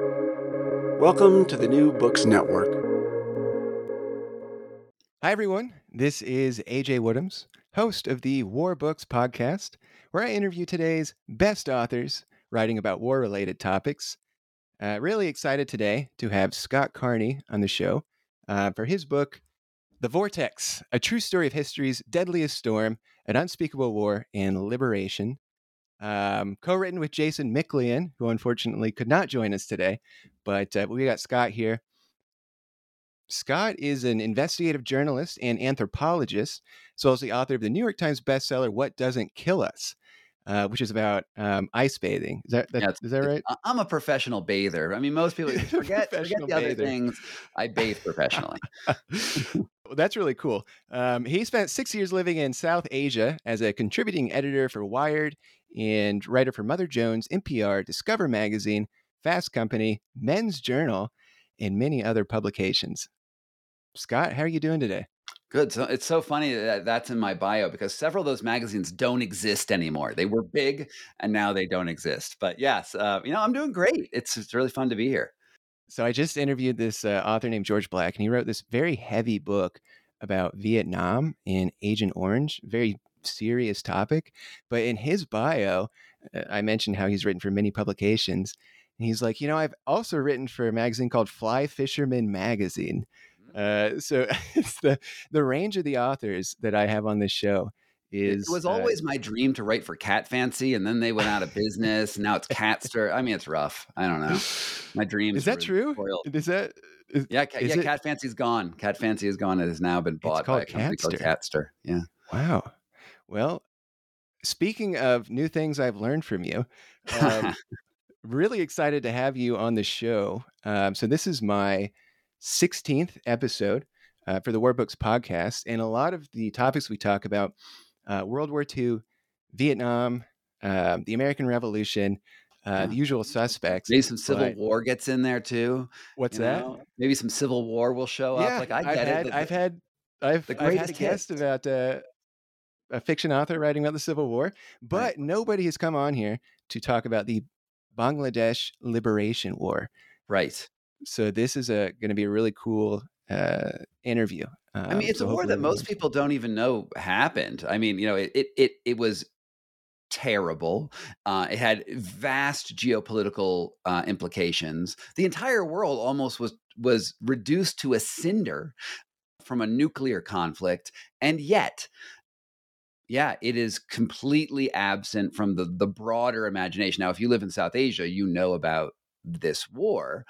Welcome to the New Books Network. Hi, everyone. This is AJ Woodhams, host of the War Books podcast, where I interview today's best authors writing about war related topics. Uh, really excited today to have Scott Carney on the show uh, for his book, The Vortex A True Story of History's Deadliest Storm, An Unspeakable War and Liberation. Um, co written with Jason Miklian, who unfortunately could not join us today, but uh, we got Scott here. Scott is an investigative journalist and anthropologist, as well as the author of the New York Times bestseller "What Doesn't Kill Us," uh, which is about um, ice bathing. Is that, that yeah, is that right? I'm a professional bather. I mean, most people forget, forget the other things. I bathe professionally. well, that's really cool. Um, he spent six years living in South Asia as a contributing editor for Wired and writer for Mother Jones, NPR, Discover Magazine, Fast Company, Men's Journal, and many other publications. Scott, how are you doing today? Good. So it's so funny that that's in my bio because several of those magazines don't exist anymore. They were big and now they don't exist. But yes, uh, you know, I'm doing great. It's, it's really fun to be here. So I just interviewed this uh, author named George Black, and he wrote this very heavy book about Vietnam and Agent Orange, very serious topic. But in his bio, uh, I mentioned how he's written for many publications. And he's like, you know, I've also written for a magazine called Fly Fisherman Magazine. Uh, so it's the the range of the authors that I have on this show is. It was uh always uh, my dream to write for Cat Fancy, and then they went out of business. now it's Catster. I mean, it's rough. I don't know. My dream is that true? Spoiled. Is that? Is, yeah, is yeah. It, Cat Fancy's gone. Cat Fancy is gone. It has now been bought by a company Catster. called Catster. Yeah. Wow. Well, speaking of new things I've learned from you, um, really excited to have you on the show. Um, so this is my 16th episode uh, for the War Books podcast. And a lot of the topics we talk about uh, World War II, Vietnam, uh, the American Revolution, uh, the usual suspects. Maybe some Civil but, War gets in there too. What's that? Know? Maybe some Civil War will show yeah, up. Like I get I've it. Had, the, I've had I've, I've had a guest about uh, a fiction author writing about the Civil War, but right. nobody has come on here to talk about the Bangladesh Liberation War. Right. So this is a going to be a really cool uh, interview. Um, I mean, it's so a war that most people don't even know happened. I mean, you know, it it it, it was terrible. Uh, it had vast geopolitical uh, implications. The entire world almost was was reduced to a cinder from a nuclear conflict, and yet. Yeah, it is completely absent from the the broader imagination. Now, if you live in South Asia, you know about this war,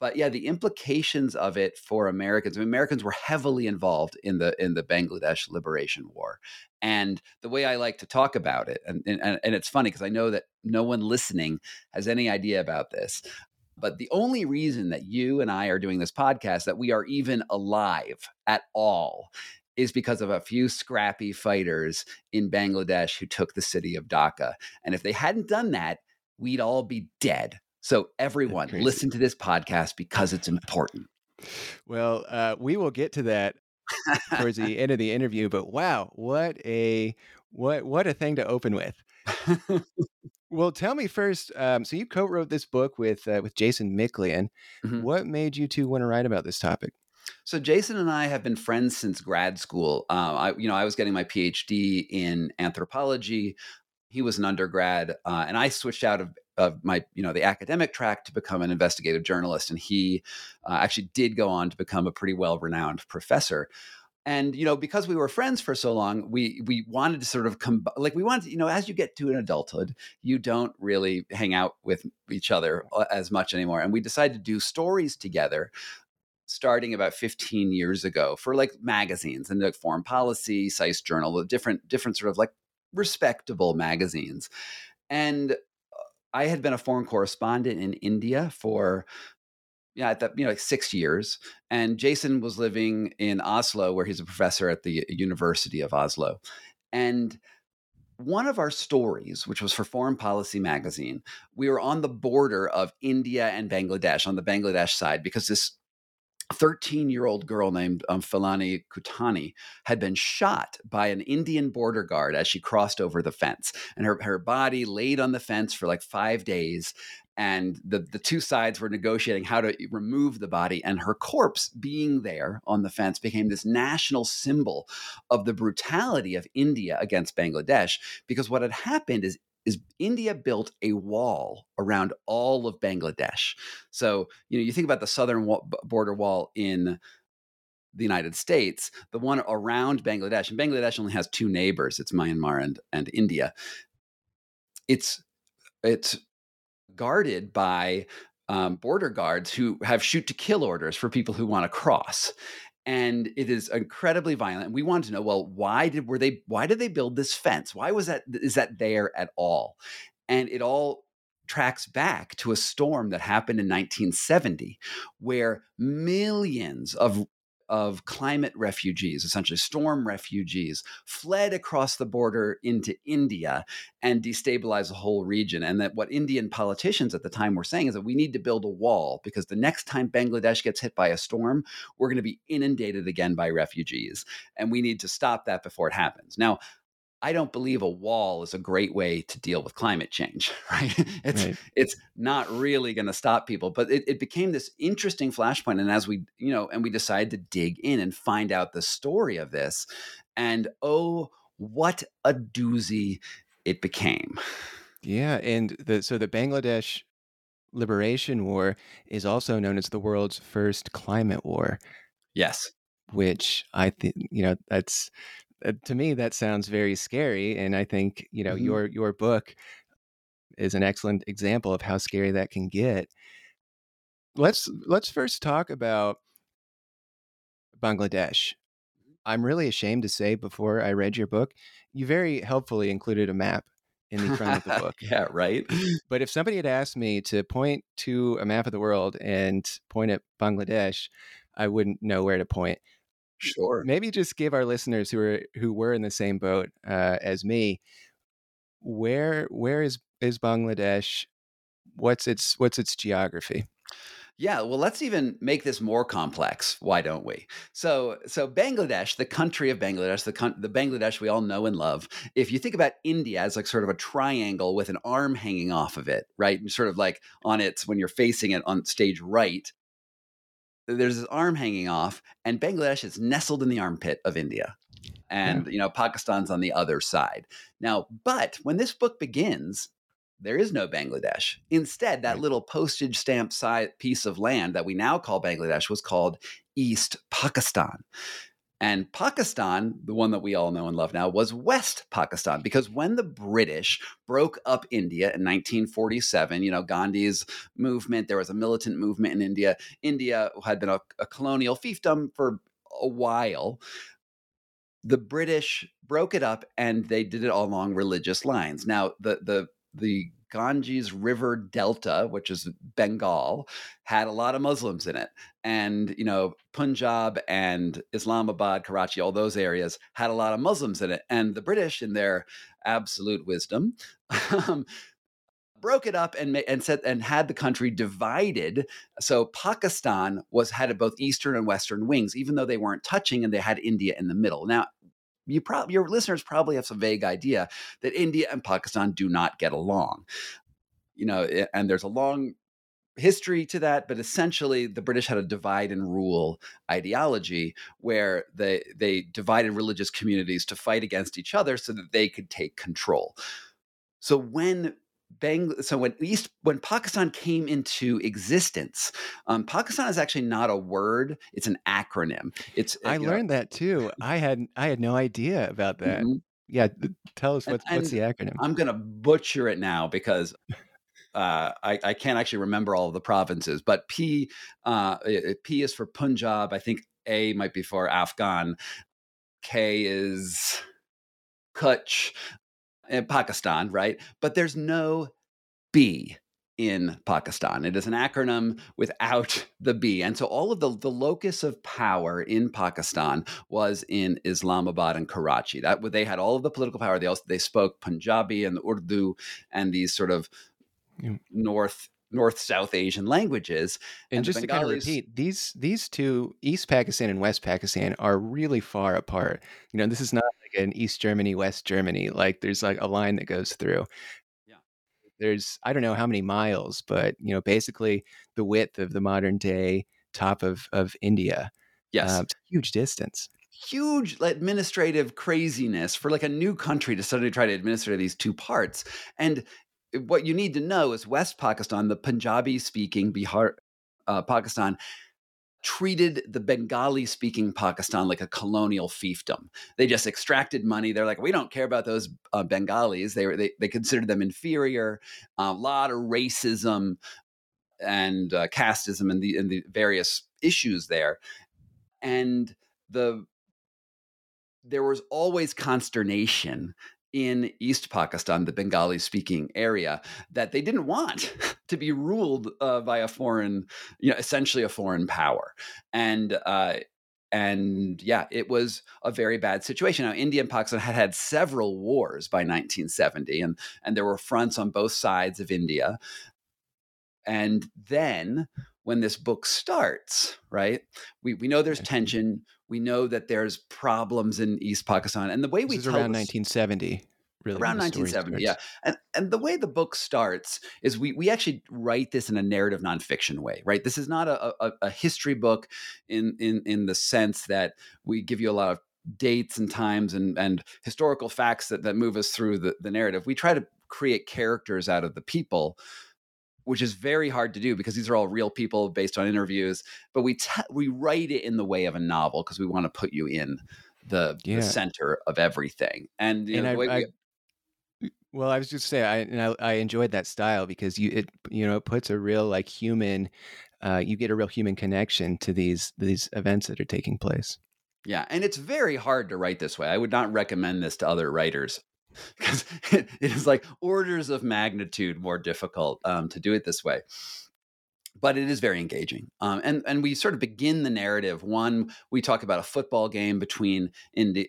but yeah, the implications of it for Americans. I mean, Americans were heavily involved in the in the Bangladesh Liberation War, and the way I like to talk about it, and and, and it's funny because I know that no one listening has any idea about this. But the only reason that you and I are doing this podcast, that we are even alive at all, is because of a few scrappy fighters in Bangladesh who took the city of Dhaka. And if they hadn't done that, we'd all be dead. So, everyone, listen to this podcast because it's important. Well, uh, we will get to that towards the end of the interview. But wow, what a what what a thing to open with. well, tell me first. Um, so you co-wrote this book with uh, with Jason Miklian. Mm-hmm. What made you two want to write about this topic? So Jason and I have been friends since grad school. Uh, I, you know, I was getting my PhD in anthropology. He was an undergrad, uh, and I switched out of of my you know the academic track to become an investigative journalist and he uh, actually did go on to become a pretty well renowned professor and you know because we were friends for so long we we wanted to sort of come like we wanted to, you know as you get to an adulthood you don't really hang out with each other uh, as much anymore and we decided to do stories together starting about 15 years ago for like magazines and like foreign policy SAIS journal different different sort of like respectable magazines. And uh, I had been a foreign correspondent in India for yeah, at that you know like six years, and Jason was living in Oslo, where he's a professor at the University of Oslo, and one of our stories, which was for Foreign Policy magazine, we were on the border of India and Bangladesh on the Bangladesh side because this 13 year old girl named um, Philani Kutani had been shot by an Indian border guard as she crossed over the fence. And her, her body laid on the fence for like five days. and the the two sides were negotiating how to remove the body and her corpse being there on the fence became this national symbol of the brutality of India against Bangladesh because what had happened is is India built a wall around all of Bangladesh. So, you know, you think about the southern border wall in the United States, the one around Bangladesh, and Bangladesh only has two neighbors, it's Myanmar and, and India. It's it's guarded by um, border guards who have shoot to kill orders for people who want to cross and it is incredibly violent And we wanted to know well why did were they why did they build this fence? Why was that is that there at all? And it all tracks back to a storm that happened in 1970 where millions of of climate refugees, essentially storm refugees, fled across the border into India and destabilized the whole region. And that what Indian politicians at the time were saying is that we need to build a wall because the next time Bangladesh gets hit by a storm, we're going to be inundated again by refugees. And we need to stop that before it happens. Now, I don't believe a wall is a great way to deal with climate change, right? It's right. it's not really going to stop people, but it, it became this interesting flashpoint. And as we, you know, and we decided to dig in and find out the story of this, and oh, what a doozy it became. Yeah, and the so the Bangladesh Liberation War is also known as the world's first climate war. Yes, which I think you know that's uh, to me that sounds very scary and i think you know mm-hmm. your your book is an excellent example of how scary that can get. Let's let's first talk about bangladesh. I'm really ashamed to say before i read your book you very helpfully included a map in the front of the book. Yeah right? But if somebody had asked me to point to a map of the world and point at bangladesh i wouldn't know where to point Sure. Maybe just give our listeners who are who were in the same boat uh, as me, where where is is Bangladesh? What's its what's its geography? Yeah, well, let's even make this more complex. Why don't we? So, so Bangladesh, the country of Bangladesh, the con- the Bangladesh we all know and love. If you think about India as like sort of a triangle with an arm hanging off of it, right, and sort of like on its when you're facing it on stage right, there's this arm hanging off, and Bangladesh is nestled in the armpit of India. And, yeah. you know, Pakistan's on the other side. Now, but when this book begins, there is no Bangladesh. Instead, that right. little postage stamp size piece of land that we now call Bangladesh was called East Pakistan. And Pakistan, the one that we all know and love now, was West Pakistan because when the British broke up India in 1947, you know, Gandhi's movement, there was a militant movement in India. India had been a, a colonial fiefdom for a while. The British broke it up and they did it all along religious lines. Now, the the the Ganges River Delta, which is Bengal, had a lot of Muslims in it. And, you know, Punjab and Islamabad, Karachi, all those areas had a lot of Muslims in it. And the British, in their absolute wisdom, broke it up and and said and had the country divided. So Pakistan was had both eastern and western wings, even though they weren't touching, and they had India in the middle. Now you probably your listeners probably have some vague idea that India and Pakistan do not get along. You know, and there's a long history to that, but essentially the British had a divide and rule ideology where they they divided religious communities to fight against each other so that they could take control. So when Bang, so when East when Pakistan came into existence, um, Pakistan is actually not a word; it's an acronym. It's I learned know. that too. I had I had no idea about that. Mm-hmm. Yeah, tell us what's and, what's the acronym. I'm going to butcher it now because uh, I, I, can't actually remember all of the provinces, but P uh, P is for Punjab. I think A might be for Afghan. K is Kutch in Pakistan, right? But there's no B in Pakistan. It is an acronym without the B. And so all of the, the locus of power in Pakistan was in Islamabad and Karachi. That they had all of the political power. They also they spoke Punjabi and Urdu and these sort of yeah. north North South Asian languages. And, and just to kind of repeat, these these two, East Pakistan and West Pakistan, are really far apart. You know, this is not like an East Germany, West Germany. Like there's like a line that goes through. Yeah, there's I don't know how many miles, but you know, basically the width of the modern day top of of India. Yes, uh, huge distance. Huge administrative craziness for like a new country to suddenly try to administer these two parts. And what you need to know is West Pakistan, the Punjabi speaking Bihar, uh, Pakistan, treated the Bengali speaking Pakistan like a colonial fiefdom. They just extracted money. They're like, we don't care about those uh, Bengalis. They, were, they, they considered them inferior. A lot of racism and uh, casteism and the, and the various issues there. And the there was always consternation in East Pakistan, the Bengali speaking area, that they didn't want to be ruled uh, by a foreign, you know, essentially a foreign power. And, uh, and yeah, it was a very bad situation. Now, India and Pakistan had had several wars by 1970, and, and there were fronts on both sides of India. And then when this book starts, right, we, we know there's tension. We know that there's problems in East Pakistan, and the way this we is tell around the, 1970. Really, around 1970, yeah, and and the way the book starts is we we actually write this in a narrative nonfiction way, right? This is not a, a, a history book in in in the sense that we give you a lot of dates and times and and historical facts that that move us through the the narrative. We try to create characters out of the people which is very hard to do because these are all real people based on interviews. But we t- we write it in the way of a novel because we want to put you in the, yeah. the center of everything. And, you and know, I, we, I, well, I was just saying, I, and I, I enjoyed that style because you it you know it puts a real like human, uh, you get a real human connection to these these events that are taking place. Yeah, and it's very hard to write this way. I would not recommend this to other writers because it is like orders of magnitude more difficult um, to do it this way but it is very engaging. Um, and and we sort of begin the narrative. One, we talk about a football game between India,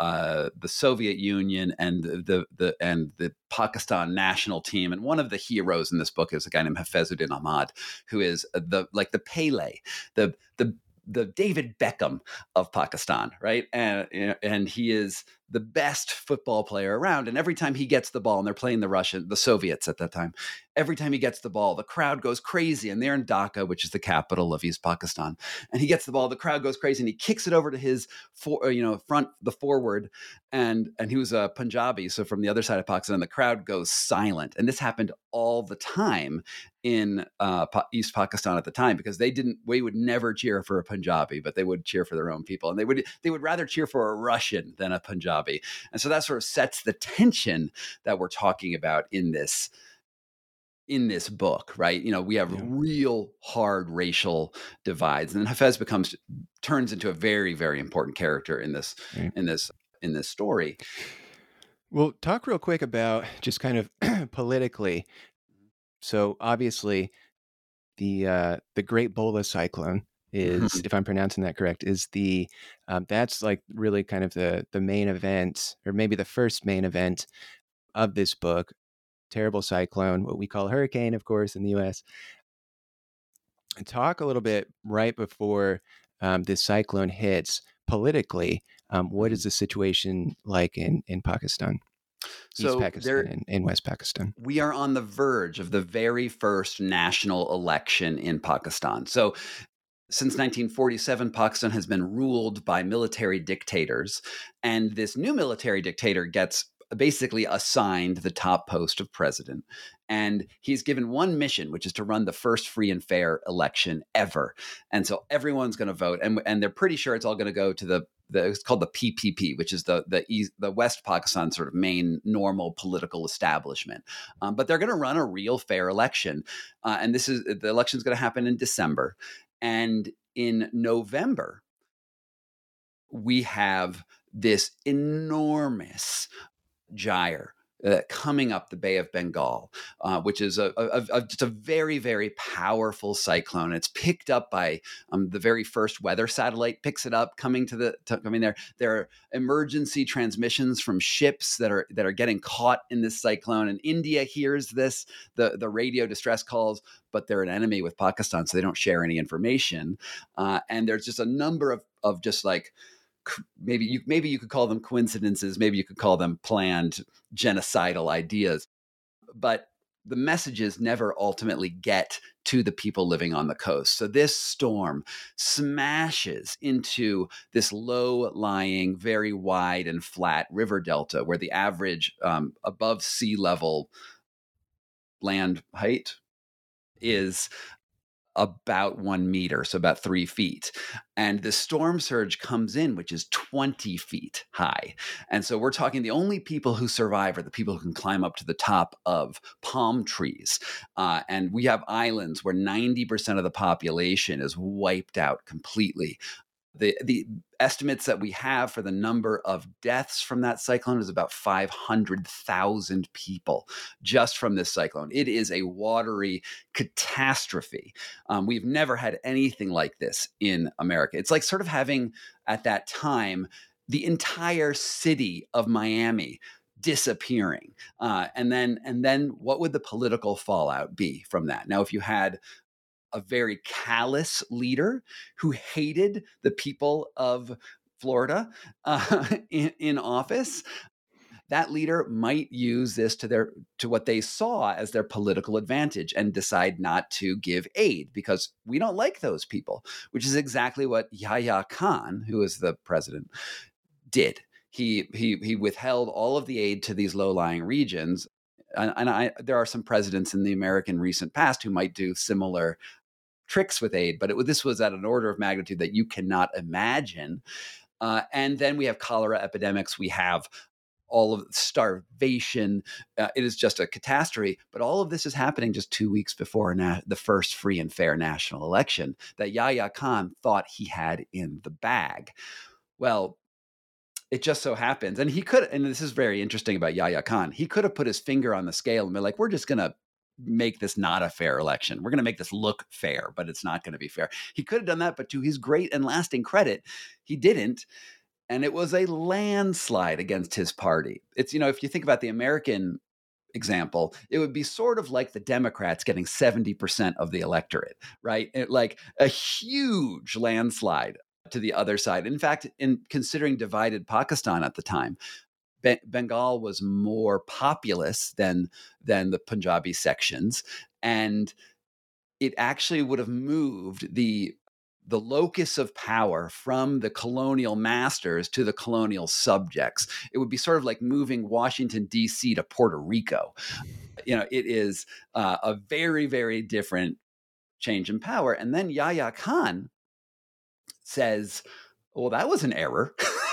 uh, the Soviet Union and the, the, the and the Pakistan national team. And one of the heroes in this book is a guy named Hafiz Uddin Ahmad, who is the like the Pele, the the the David Beckham of Pakistan, right? And and he is the best football player around. And every time he gets the ball, and they're playing the Russian, the Soviets at that time, every time he gets the ball, the crowd goes crazy. And they're in Dhaka, which is the capital of East Pakistan. And he gets the ball, the crowd goes crazy, and he kicks it over to his for, uh, you know, front, the forward. And and he was a Punjabi, so from the other side of Pakistan, the crowd goes silent. And this happened all the time in uh, East Pakistan at the time because they didn't, we would never cheer for a Punjabi, but they would cheer for their own people, and they would they would rather cheer for a Russian than a Punjabi. Punjabi. And so that sort of sets the tension that we're talking about in this in this book, right? You know, we have yeah. real hard racial divides, and then Hafiz becomes turns into a very, very important character in this right. in this in this story. Well, talk real quick about just kind of politically. So obviously, the uh, the Great Bhola Cyclone is mm-hmm. if i'm pronouncing that correct is the um, that's like really kind of the the main event or maybe the first main event of this book terrible cyclone what we call hurricane of course in the us talk a little bit right before um, this cyclone hits politically um, what is mm-hmm. the situation like in in pakistan so East Pakistan and in West Pakistan. We are on the verge of the very first national election in Pakistan. So since 1947, Pakistan has been ruled by military dictators. And this new military dictator gets basically assigned the top post of president. And he's given one mission, which is to run the first free and fair election ever. And so everyone's going to vote. And, and they're pretty sure it's all going to go to the, the it's called the PPP, which is the, the, the West Pakistan sort of main normal political establishment. Um, but they're going to run a real fair election. Uh, and this is the election is going to happen in December. And in November, we have this enormous gyre uh, coming up the Bay of Bengal, uh, which is a, a, a, just a very, very powerful cyclone. It's picked up by um, the very first weather satellite picks it up coming to the to, coming there. There are emergency transmissions from ships that are that are getting caught in this cyclone, and India hears this the the radio distress calls, but they're an enemy with Pakistan, so they don't share any information. Uh, and there's just a number of of just like maybe you maybe you could call them coincidences maybe you could call them planned genocidal ideas but the messages never ultimately get to the people living on the coast. So this storm smashes into this low lying, very wide and flat river delta where the average um, above sea level land height is about one meter, so about three feet. And the storm surge comes in, which is 20 feet high. And so we're talking the only people who survive are the people who can climb up to the top of palm trees. Uh, and we have islands where 90% of the population is wiped out completely the the estimates that we have for the number of deaths from that cyclone is about 500,000 people just from this cyclone. It is a watery catastrophe. Um, we've never had anything like this in America. It's like sort of having at that time the entire city of Miami disappearing uh, and then and then what would the political fallout be from that now if you had a very callous leader who hated the people of Florida uh, in, in office. That leader might use this to their to what they saw as their political advantage and decide not to give aid because we don't like those people which is exactly what Yahya Khan who is the president did. He he he withheld all of the aid to these low-lying regions and, and I, there are some presidents in the American recent past who might do similar tricks with aid, but it, this was at an order of magnitude that you cannot imagine. Uh, and then we have cholera epidemics. We have all of starvation. Uh, it is just a catastrophe. But all of this is happening just two weeks before na- the first free and fair national election that Yahya Khan thought he had in the bag. Well, it just so happens, and he could, and this is very interesting about Yahya Khan. He could have put his finger on the scale and be like, "We're just going to make this not a fair election. We're going to make this look fair, but it's not going to be fair. He could have done that, but to his great and lasting credit, he didn't. And it was a landslide against his party. It's, you know, if you think about the American example, it would be sort of like the Democrats getting 70% of the electorate, right? It, like a huge landslide to the other side. In fact, in considering divided Pakistan at the time, Bengal was more populous than than the Punjabi sections, and it actually would have moved the the locus of power from the colonial masters to the colonial subjects. It would be sort of like moving Washington D.C. to Puerto Rico. You know, it is uh, a very very different change in power. And then Yahya Khan says, "Well, that was an error."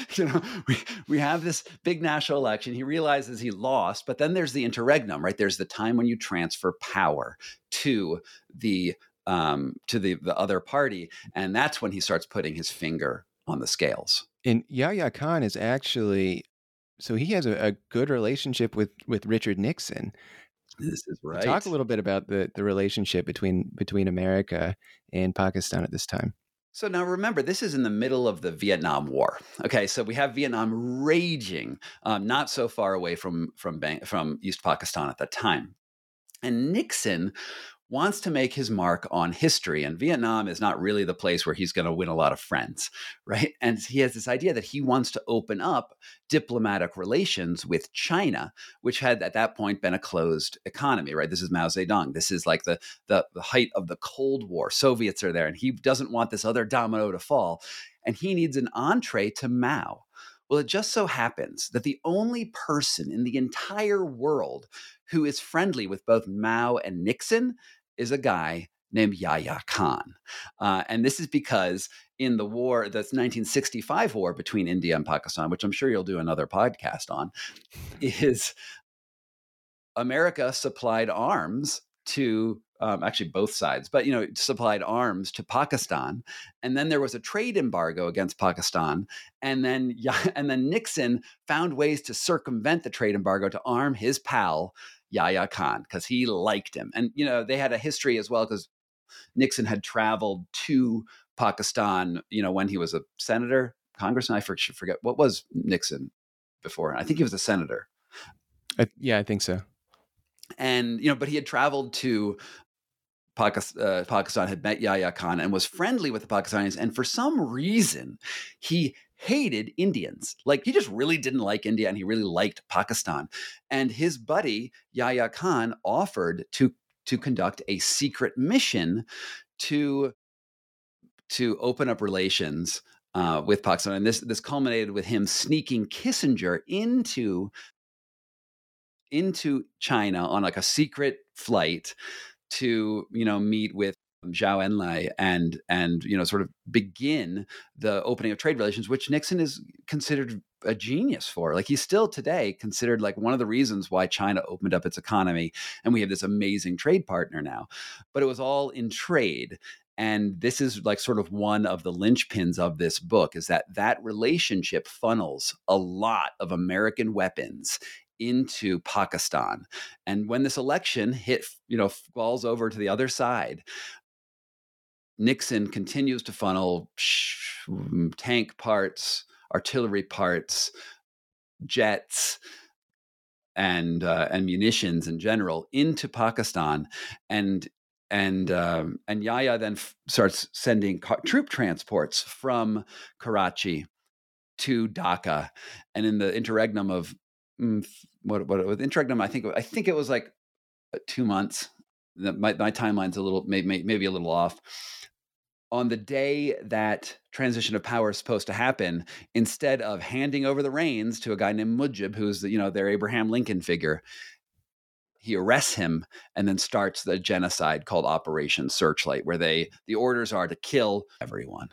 you know, we, we have this big national election. He realizes he lost, but then there's the interregnum, right? There's the time when you transfer power to the um, to the the other party, and that's when he starts putting his finger on the scales. And Yahya Khan is actually so he has a, a good relationship with with Richard Nixon. This is right. Talk a little bit about the the relationship between between America and Pakistan at this time. So now remember, this is in the middle of the Vietnam War. Okay, so we have Vietnam raging, um, not so far away from from from East Pakistan at that time, and Nixon wants to make his mark on history. And Vietnam is not really the place where he's going to win a lot of friends, right? And he has this idea that he wants to open up diplomatic relations with China, which had at that point been a closed economy, right? This is Mao Zedong. This is like the, the, the height of the Cold War. Soviets are there, and he doesn't want this other domino to fall. And he needs an entree to Mao. Well, it just so happens that the only person in the entire world who is friendly with both Mao and Nixon is a guy named Yahya Khan. Uh, and this is because in the war, the 1965 war between India and Pakistan, which I'm sure you'll do another podcast on, is America supplied arms to um, actually both sides, but you know, supplied arms to Pakistan, and then there was a trade embargo against Pakistan, and then and then Nixon found ways to circumvent the trade embargo to arm his pal Yahya Khan because he liked him. And, you know, they had a history as well because Nixon had traveled to Pakistan, you know, when he was a senator, congressman. I should forget what was Nixon before. I think he mm. was a senator. I, yeah, I think so. And, you know, but he had traveled to Pakistan, uh, Pakistan had met Yahya Khan and was friendly with the Pakistanis, and for some reason, he hated Indians. Like he just really didn't like India, and he really liked Pakistan. And his buddy Yahya Khan offered to to conduct a secret mission to to open up relations uh, with Pakistan, and this this culminated with him sneaking Kissinger into into China on like a secret flight to you know meet with um, Zhou Enlai and and you know sort of begin the opening of trade relations, which Nixon is considered a genius for. Like he's still today considered like one of the reasons why China opened up its economy and we have this amazing trade partner now. But it was all in trade. And this is like sort of one of the linchpins of this book is that that relationship funnels a lot of American weapons into Pakistan. And when this election hit, you know, falls over to the other side, Nixon continues to funnel tank parts, artillery parts, jets, and uh, and munitions in general into Pakistan, and and um, and Yahya then f- starts sending car- troop transports from Karachi to Dhaka, and in the interregnum of what what with interregnum, I think I think it was like uh, two months. My my timeline's a little maybe maybe a little off on the day that transition of power is supposed to happen, instead of handing over the reins to a guy named Mujib, who's the, you know their Abraham Lincoln figure, he arrests him and then starts the genocide called Operation Searchlight, where they the orders are to kill everyone.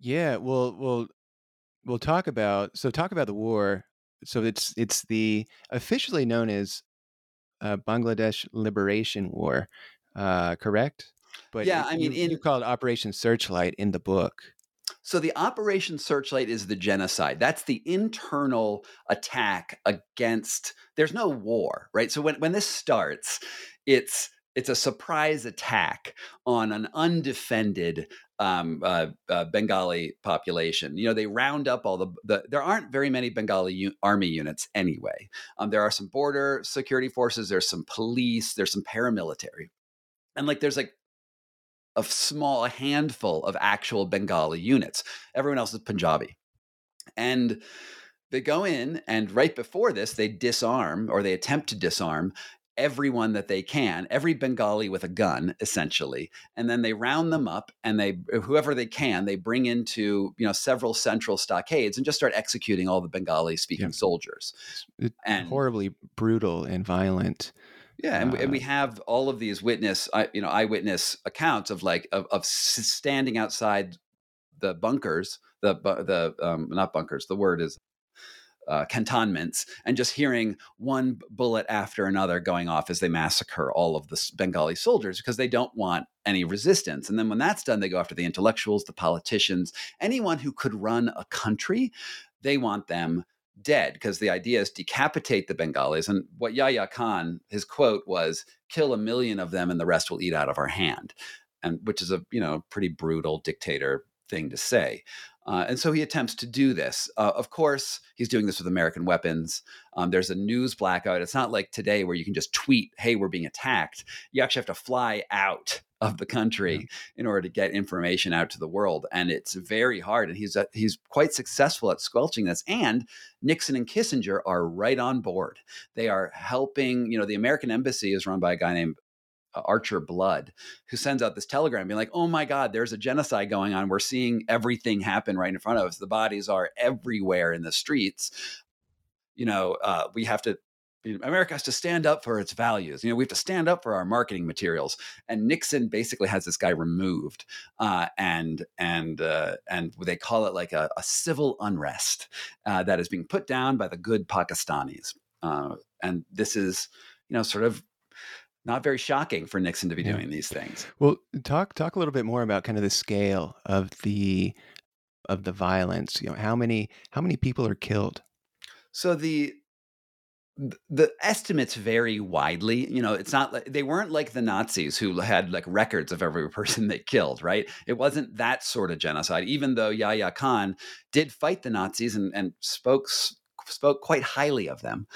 Yeah, well, we'll we'll talk about so talk about the war. So it's it's the officially known as uh, Bangladesh Liberation War, uh, correct? But yeah, I mean, you, in, you call it Operation Searchlight in the book. So the Operation Searchlight is the genocide. That's the internal attack against. There's no war, right? So when when this starts, it's it's a surprise attack on an undefended um, uh, uh, Bengali population. You know, they round up all the, the there aren't very many Bengali u- army units anyway. Um, there are some border security forces, there's some police, there's some paramilitary. And like there's like a small handful of actual Bengali units. Everyone else is Punjabi. And they go in and right before this they disarm or they attempt to disarm everyone that they can every bengali with a gun essentially and then they round them up and they whoever they can they bring into you know several central stockades and just start executing all the bengali speaking yeah. soldiers it's and horribly brutal and violent yeah, and, uh, we, and we uh, have all of these witness, you know, eyewitness accounts of like of, of standing outside the bunkers, the the um, not bunkers. The word is uh, cantonments, and just hearing one bullet after another going off as they massacre all of the Bengali soldiers because they don't want any resistance. And then when that's done, they go after the intellectuals, the politicians, anyone who could run a country. They want them dead because the idea is decapitate the Bengalis. And what Yahya Khan, his quote was, kill a million of them and the rest will eat out of our hand. And which is a, you know, pretty brutal dictator thing to say. Uh, and so he attempts to do this. Uh, of course, he's doing this with American weapons. Um, there's a news blackout. It's not like today where you can just tweet, hey, we're being attacked. You actually have to fly out of the country yeah. in order to get information out to the world. And it's very hard. And he's, uh, he's quite successful at squelching this. And Nixon and Kissinger are right on board. They are helping, you know, the American embassy is run by a guy named Archer Blood, who sends out this telegram being like, oh my God, there's a genocide going on. We're seeing everything happen right in front of us. The bodies are everywhere in the streets. You know, uh, we have to America has to stand up for its values. You know, we have to stand up for our marketing materials. And Nixon basically has this guy removed, uh, and and uh, and they call it like a, a civil unrest uh, that is being put down by the good Pakistanis. Uh, and this is, you know, sort of not very shocking for Nixon to be yeah. doing these things. Well, talk talk a little bit more about kind of the scale of the of the violence. You know, how many how many people are killed? So the the estimates vary widely. You know, it's not like they weren't like the Nazis who had like records of every person they killed, right? It wasn't that sort of genocide, even though Yahya Khan did fight the Nazis and, and spoke spoke quite highly of them.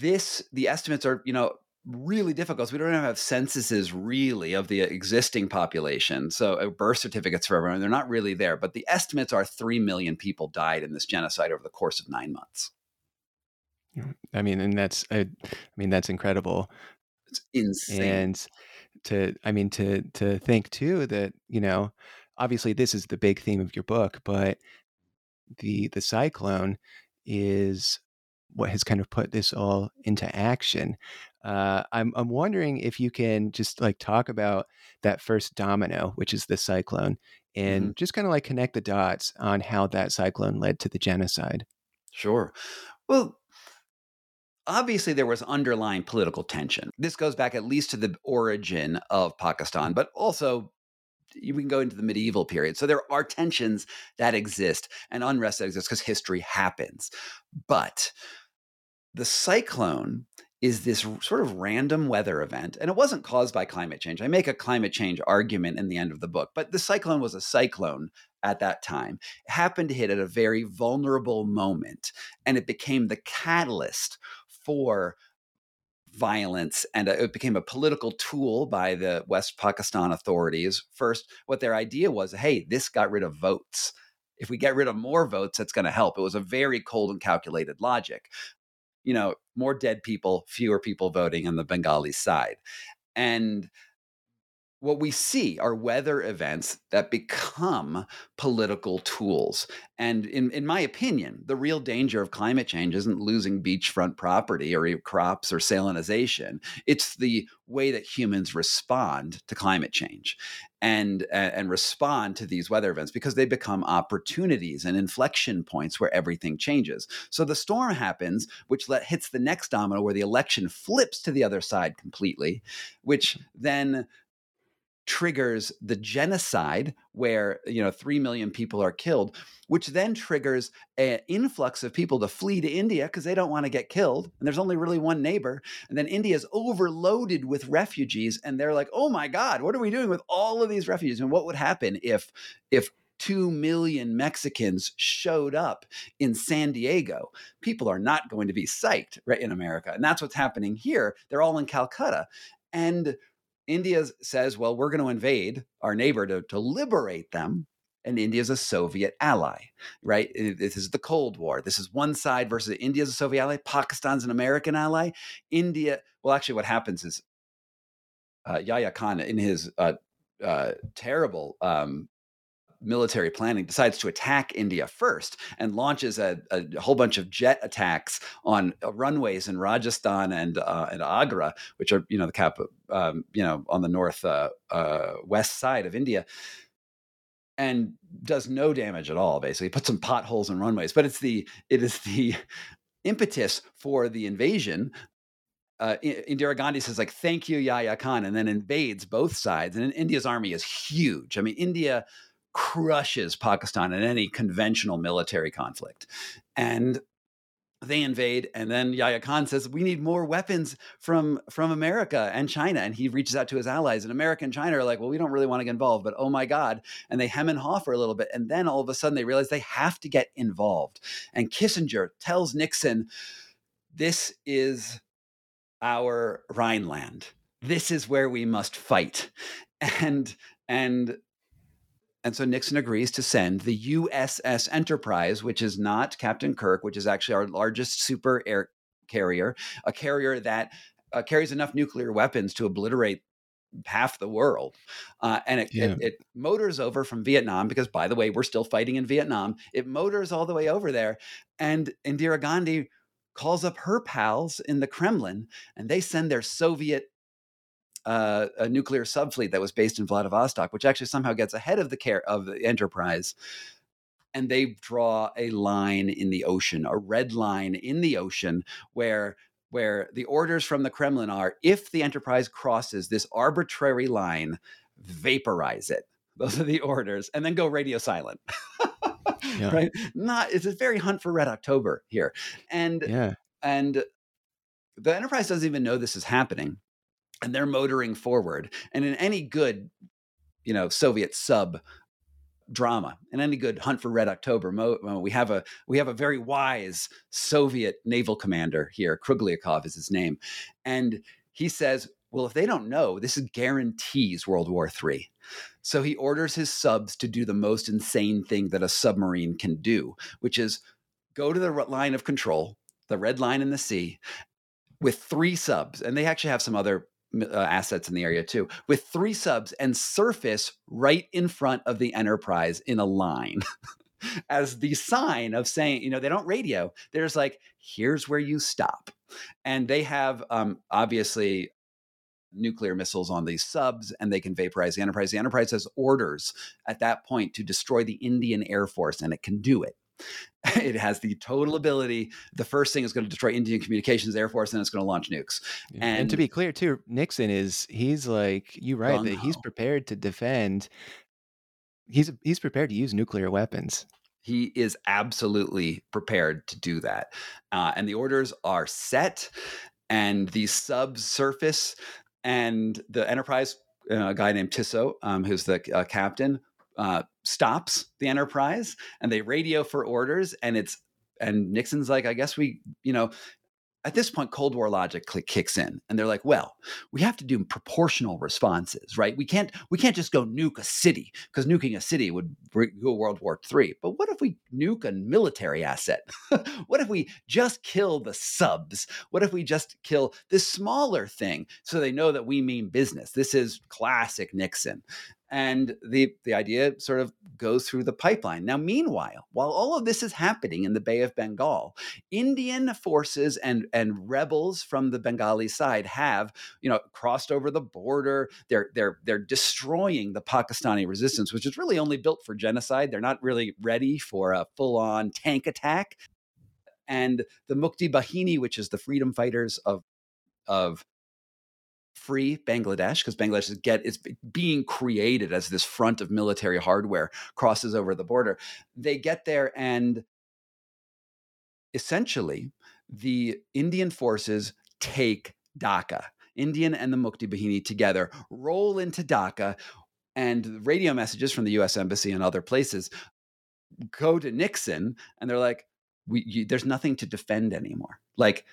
This the estimates are, you know, really difficult. We don't have censuses really of the existing population. So uh, birth certificates for everyone, they're not really there. But the estimates are 3 million people died in this genocide over the course of nine months. I mean, and that's, I, I mean, that's incredible. It's insane. And to, I mean, to, to think too that, you know, obviously this is the big theme of your book, but the, the cyclone is what has kind of put this all into action. Uh, I'm I'm wondering if you can just like talk about that first domino, which is the cyclone, and mm-hmm. just kind of like connect the dots on how that cyclone led to the genocide. Sure. Well, obviously there was underlying political tension. This goes back at least to the origin of Pakistan, but also we can go into the medieval period. So there are tensions that exist and unrest that exists because history happens. But the cyclone is this sort of random weather event, and it wasn't caused by climate change. I make a climate change argument in the end of the book, but the cyclone was a cyclone at that time. It happened to hit at a very vulnerable moment, and it became the catalyst for violence and uh, it became a political tool by the West Pakistan authorities. First, what their idea was hey, this got rid of votes. If we get rid of more votes, that's going to help. It was a very cold and calculated logic you know, more dead people, fewer people voting on the Bengali side. And what we see are weather events that become political tools. And in, in my opinion, the real danger of climate change isn't losing beachfront property or crops or salinization. It's the way that humans respond to climate change and, and respond to these weather events because they become opportunities and inflection points where everything changes. So the storm happens, which let, hits the next domino where the election flips to the other side completely, which then triggers the genocide where you know 3 million people are killed which then triggers an influx of people to flee to India because they don't want to get killed and there's only really one neighbor and then India is overloaded with refugees and they're like oh my god what are we doing with all of these refugees and what would happen if if 2 million Mexicans showed up in San Diego. People are not going to be psyched right in America. And that's what's happening here. They're all in Calcutta. And India says, well, we're going to invade our neighbor to, to liberate them. And India is a Soviet ally, right? This is the Cold War. This is one side versus India's a Soviet ally. Pakistan's an American ally. India, well, actually, what happens is uh, Yahya Khan, in his uh, uh, terrible um, military planning, decides to attack India first and launches a, a whole bunch of jet attacks on uh, runways in Rajasthan and uh, and Agra, which are you know the cap um, you know on the north uh, uh, west side of India. And does no damage at all. Basically, put some potholes in runways, but it's the it is the impetus for the invasion uh, Indira Gandhi says like "Thank you, Yahya Khan," and then invades both sides. And India's army is huge. I mean, India crushes Pakistan in any conventional military conflict. And they invade and then Yahya Khan says we need more weapons from from America and China. And he reaches out to his allies and America and China are like well we don't really want to get involved but oh my god. And they hem and haw for a little bit and then all of a sudden they realize they have to get involved. And Kissinger tells Nixon this is our Rhineland. This is where we must fight. And and and so Nixon agrees to send the USS Enterprise, which is not Captain Kirk, which is actually our largest super air carrier, a carrier that uh, carries enough nuclear weapons to obliterate half the world. Uh, and it, yeah. it, it, motors over from Vietnam because, by the way, we're still fighting in Vietnam. It motors all the way over there. And Indira Gandhi calls up her pals in the Kremlin and they send their Soviet uh, a nuclear subfleet that was based in Vladivostok, which actually somehow gets ahead of the care of the Enterprise. And they draw a line in the ocean, a red line in the ocean, where where the orders from the Kremlin are: if the Enterprise crosses this arbitrary line, vaporize it. Those are the orders, and then go radio silent. yeah. Right? Not it's a very hunt for Red October here, and yeah. and the Enterprise doesn't even know this is happening and they're motoring forward. And in any good, you know, Soviet sub drama in any good hunt for red october mo- uh, we have a we have a very wise soviet naval commander here kruglyakov is his name and he says, well, if they don't know, this guarantees World War III. So he orders his subs to do the most insane thing that a submarine can do, which is go to the line of control, the red line in the sea, with three subs. And they actually have some other uh, assets in the area too, with three subs and surface right in front of the Enterprise in a line. as the sign of saying, you know, they don't radio. There's like, here's where you stop. And they have um, obviously nuclear missiles on these subs and they can vaporize the Enterprise. The Enterprise has orders at that point to destroy the Indian Air Force and it can do it. It has the total ability. The first thing is going to destroy Indian Communications Air Force, and it's going to launch nukes. And, and, to be clear, too, Nixon is he's like you right that he's prepared to defend. He's he's prepared to use nuclear weapons. He is absolutely prepared to do that, uh, and the orders are set. And the subsurface and the Enterprise, uh, a guy named Tissot, um, who's the uh, captain, uh, stops the Enterprise, and they radio for orders, and it's and Nixon's like, I guess we, you know, at this point, Cold War logic kicks in, and they're like, "Well, we have to do proportional responses, right? We can't we can't just go nuke a city because nuking a city would go World War III. But what if we nuke a military asset? what if we just kill the subs? What if we just kill this smaller thing so they know that we mean business? This is classic Nixon, and the the idea sort of goes through the pipeline. Now, meanwhile, while all of this is happening in the Bay of Bengal, Indian forces and and rebels from the Bengali side have you know crossed over the border. They're they're they're destroying the Pakistani resistance, which is really only built for genocide. They're not really ready for a full on tank attack. And the Mukti Bahini, which is the freedom fighters of of free Bangladesh because Bangladesh is get is being created as this front of military hardware crosses over the border. They get there and essentially the Indian forces take Dhaka. Indian and the Mukti Bahini together roll into Dhaka, and radio messages from the U.S. Embassy and other places go to Nixon, and they're like, "We, you, there's nothing to defend anymore. Like,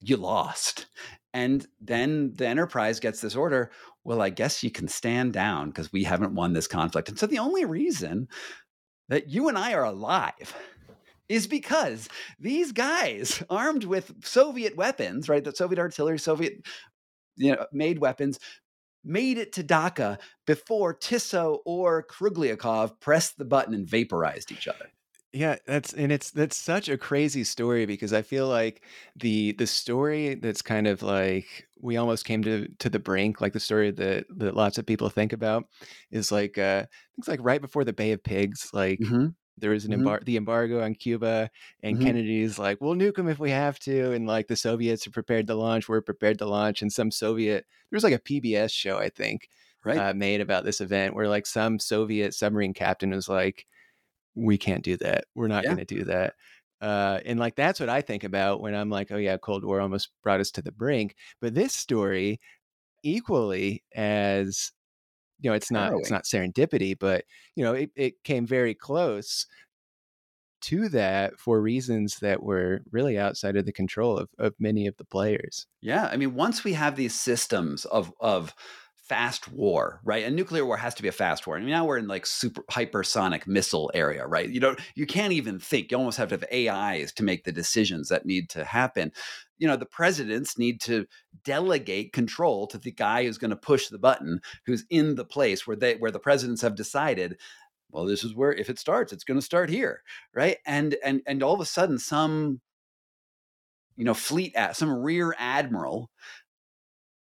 you lost." And then the enterprise gets this order. Well, I guess you can stand down because we haven't won this conflict. And so the only reason that you and I are alive is because these guys armed with Soviet weapons, right? The Soviet artillery, Soviet you know, made weapons, made it to Dhaka before Tissot or Krugliakov pressed the button and vaporized each other. Yeah, that's and it's that's such a crazy story because I feel like the the story that's kind of like we almost came to to the brink, like the story that that lots of people think about is like uh things like right before the Bay of Pigs, like mm-hmm. there was an mm-hmm. the embargo on Cuba, and mm-hmm. Kennedy's like, "We'll nuke them if we have to," and like the Soviets are prepared to launch, we're prepared to launch, and some Soviet there was like a PBS show I think right. uh, made about this event where like some Soviet submarine captain was like we can't do that. We're not yeah. going to do that. Uh, and like that's what I think about when I'm like, oh yeah, Cold War almost brought us to the brink. But this story, equally as you know, it's not it's not serendipity, but you know, it, it came very close to that for reasons that were really outside of the control of, of many of the players. Yeah. I mean, once we have these systems of of fast war, right? A nuclear war has to be a fast war. I mean, now we're in like super hypersonic missile area, right? You don't, you can't even think. You almost have to have AIs to make the decisions that need to happen. You know, the presidents need to delegate control to the guy who's going to push the button, who's in the place where they, where the presidents have decided well this is where if it starts it's going to start here right and and and all of a sudden some you know fleet at some rear admiral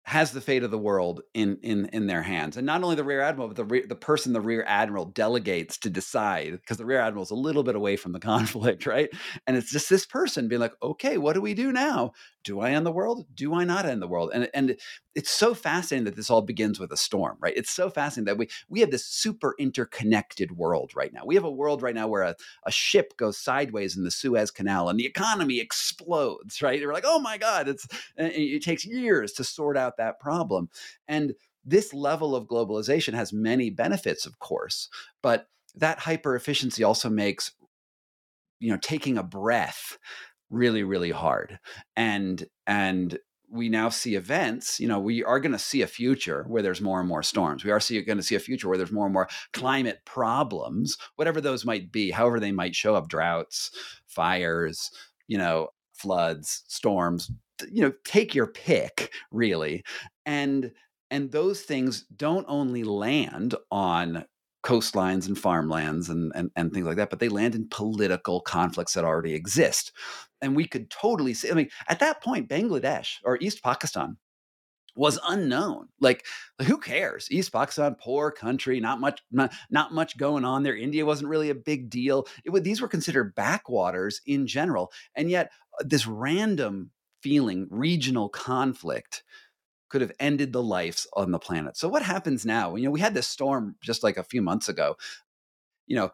has the fate of the world in in in their hands. And not only the rear admiral but the re- the person the rear admiral delegates to decide because the rear admiral is a little bit away from the conflict right? And it's just this person being like okay what do we do now do i end the world do i not end the world and and it's so fascinating that this all begins with a storm, right? It's so fascinating that we we have this super interconnected world right now. We have a world right now where a, a ship goes sideways in the Suez Canal and the economy explodes, right? We're like, oh my God, it's it takes years to sort out that problem. And this level of globalization has many benefits, of course, but that hyper efficiency also makes you know taking a breath really really hard and and we now see events, you know, we are going to see a future where there's more and more storms. We are going to see a future where there's more and more climate problems, whatever those might be, however they might show up droughts, fires, you know, floods, storms, you know, take your pick, really. And and those things don't only land on coastlines and farmlands and, and, and things like that, but they land in political conflicts that already exist. And we could totally see, I mean, at that point, Bangladesh or East Pakistan was unknown. Like, who cares? East Pakistan, poor country, not much, not, not much going on there. India wasn't really a big deal. It, these were considered backwaters in general, and yet uh, this random feeling, regional conflict, could have ended the lives on the planet. So what happens now? You know, we had this storm just like a few months ago. You know,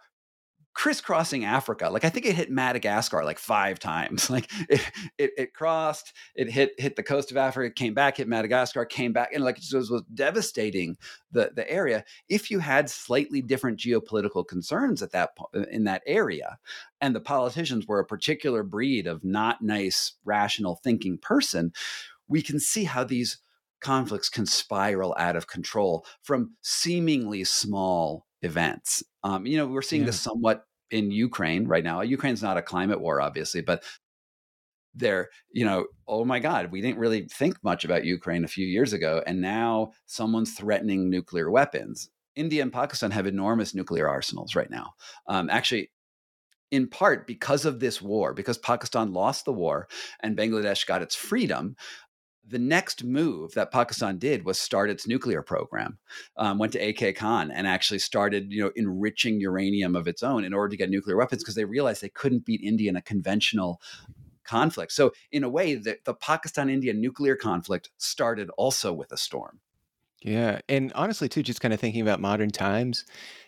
crisscrossing Africa. Like I think it hit Madagascar like five times. Like it, it, it, crossed, it hit hit the coast of Africa, came back, hit Madagascar, came back, and like it was, was devastating the the area. If you had slightly different geopolitical concerns at that in that area, and the politicians were a particular breed of not nice, rational thinking person, we can see how these conflicts can spiral out of control from seemingly small events. Um, you know, we're seeing yeah. this somewhat in Ukraine right now. Ukraine's not a climate war, obviously, but they're, you know, oh my God, we didn't really think much about Ukraine a few years ago. And now someone's threatening nuclear weapons. India and Pakistan have enormous nuclear arsenals right now. Um, actually, in part because of this war, because Pakistan lost the war and Bangladesh got its freedom, the next move that Pakistan did was start its nuclear program. Um, went to AQ Khan and actually started, you know, enriching uranium of its own in order to get nuclear weapons because they realized they couldn't beat India in a conventional conflict. So, in a way, the, the Pakistan-India nuclear conflict started also with a storm. Yeah, and honestly, too, just kind of thinking about modern times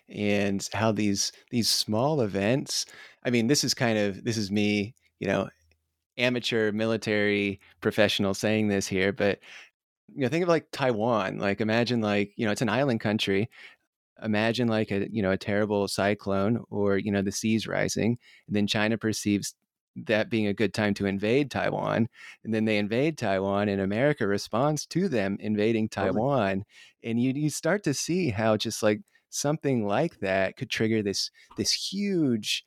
and how these these small events. I mean, this is kind of this is me, you know, amateur military professional saying this here, but you know, think of like Taiwan. Like imagine like, you know, it's an island country. Imagine like a, you know, a terrible cyclone or, you know, the seas rising. And then China perceives that being a good time to invade Taiwan. And then they invade Taiwan and America responds to them invading Taiwan. And you you start to see how just like something like that could trigger this this huge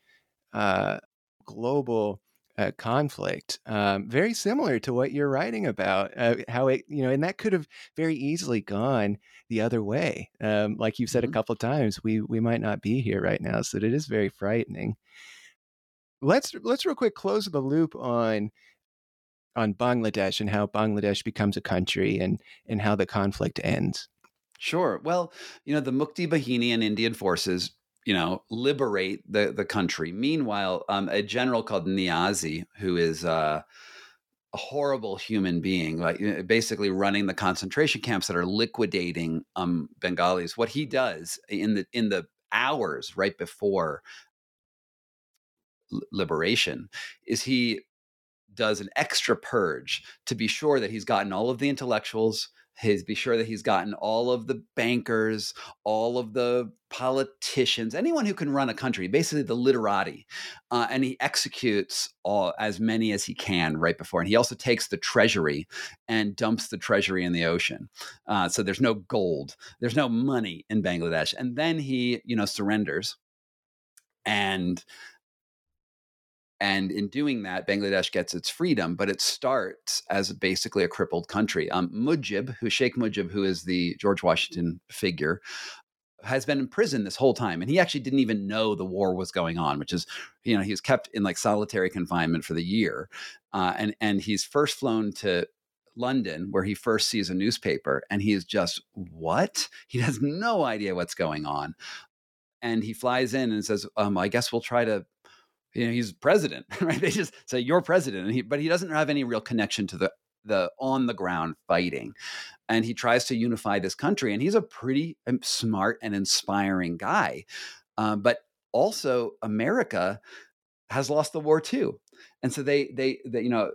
uh global uh, conflict, um, very similar to what you're writing about. Uh, how it, you know, and that could have very easily gone the other way. Um, like you've said mm-hmm. a couple times, we we might not be here right now, so it is very frightening. Let's let's real quick close the loop on on Bangladesh and how Bangladesh becomes a country and and how the conflict ends. Sure. Well, you know, the Mukti Bahini and Indian forces you know, liberate the the country. Meanwhile, um, a general called Niazi, who is uh, a horrible human being, like basically running the concentration camps that are liquidating um, Bengalis. What he does in the in the hours right before liberation is he does an extra purge to be sure that he's gotten all of the intellectuals his be sure that he's gotten all of the bankers all of the politicians anyone who can run a country basically the literati uh, and he executes all as many as he can right before and he also takes the treasury and dumps the treasury in the ocean uh, so there's no gold there's no money in bangladesh and then he you know surrenders and and in doing that, Bangladesh gets its freedom, but it starts as basically a crippled country. Um, Mujib, who Sheikh Mujib, who is the George Washington figure, has been in prison this whole time, and he actually didn't even know the war was going on, which is, you know, he was kept in like solitary confinement for the year, uh, and and he's first flown to London, where he first sees a newspaper, and he is just what? He has no idea what's going on, and he flies in and says, um, "I guess we'll try to you know he's president right? They just say you're president he, but he doesn't have any real connection to the the on the ground fighting. And he tries to unify this country and he's a pretty um, smart and inspiring guy. Um, but also america has lost the war too. And so they they, they you know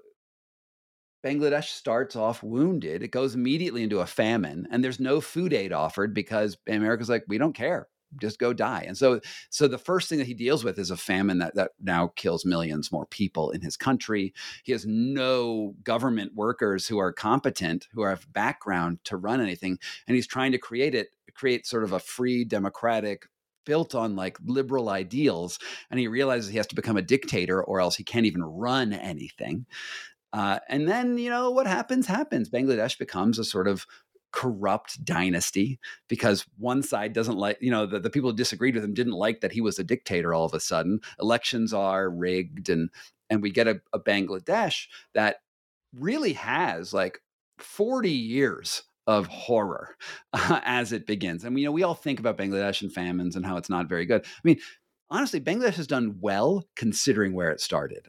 Bangladesh starts off wounded. It goes immediately into a famine, and there's no food aid offered because America's like, we don't care just go die. And so, so the first thing that he deals with is a famine that that now kills millions more people in his country. He has no government workers who are competent, who have background to run anything, and he's trying to create it, create sort of a free, democratic built on like liberal ideals and he realizes he has to become a dictator or else he can't even run anything uh, and then you know what happens happens bangladesh becomes a sort of corrupt dynasty because one side doesn't like you know the, the people who disagreed with him didn't like that he was a dictator all of a sudden elections are rigged and and we get a, a bangladesh that really has like 40 years of horror uh, as it begins. And you know, we all think about Bangladesh and famines and how it's not very good. I mean, honestly, Bangladesh has done well considering where it started.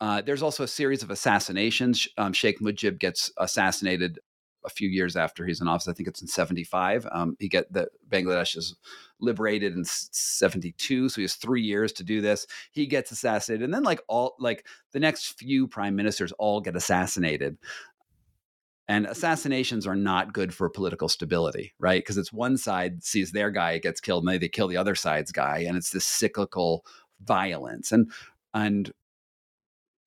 Uh, there's also a series of assassinations. Um, Sheikh Mujib gets assassinated a few years after he's in office. I think it's in 75. Um, he get the Bangladesh is liberated in 72, so he has three years to do this. He gets assassinated, and then like all like the next few prime ministers all get assassinated. And assassinations are not good for political stability, right? Because it's one side sees their guy gets killed, and they, they kill the other side's guy, and it's this cyclical violence. And and